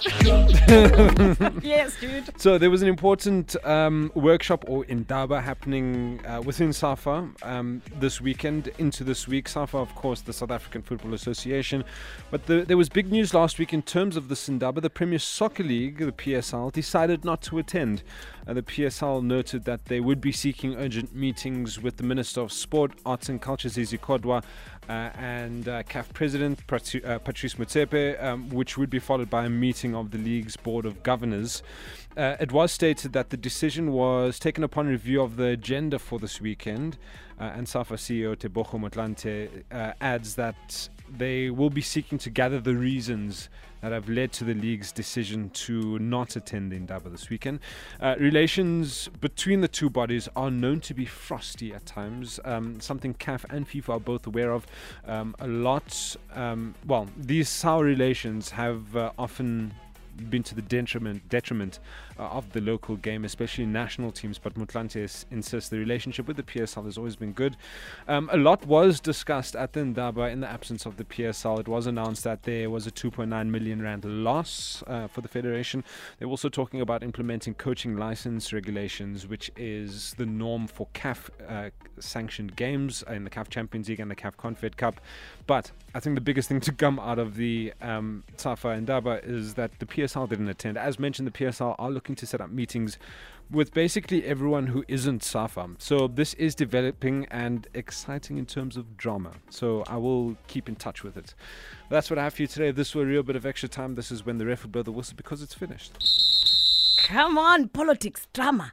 yes, dude. So there was an important um, workshop or indaba happening uh, within SAFA um, this weekend into this week. SAFA, of course, the South African Football Association. But the, there was big news last week in terms of this indaba. The Premier Soccer League, the PSL, decided not to attend. Uh, the PSL noted that they would be seeking urgent meetings with the Minister of Sport, Arts and Culture, Zizi Kodwa, uh, and uh, CAF President uh, Patrice Motsepe, um, which would be followed by a meeting of the league's Board of Governors. Uh, it was stated that the decision was taken upon review of the agenda for this weekend, uh, and SAFA CEO Tebogo Motlanthe uh, adds that they will be seeking to gather the reasons that have led to the league's decision to not attend the Indaba this weekend. Uh, relations between the two bodies are known to be frosty at times, um, something CAF and FIFA are both aware of. Um, a lot, um, well, these sour relations have uh, often been to the detriment detriment uh, of the local game, especially national teams. But Motlanthe insists the relationship with the PSL has always been good. Um, a lot was discussed at the Indaba in the absence of the PSL. It was announced that there was a 2.9 million rand loss uh, for the federation. They're also talking about implementing coaching license regulations, which is the norm for CAF uh, sanctioned games in the CAF Champions League and the CAF Confed Cup. But I think the biggest thing to come out of the um, Safa Indaba is that the PSL didn't attend. As mentioned, the PSL are looking to set up meetings with basically everyone who isn't Safa. So this is developing and exciting in terms of drama. So I will keep in touch with it. That's what I have for you today. This was a real bit of extra time. This is when the ref will blow the whistle because it's finished. Come on, politics, drama.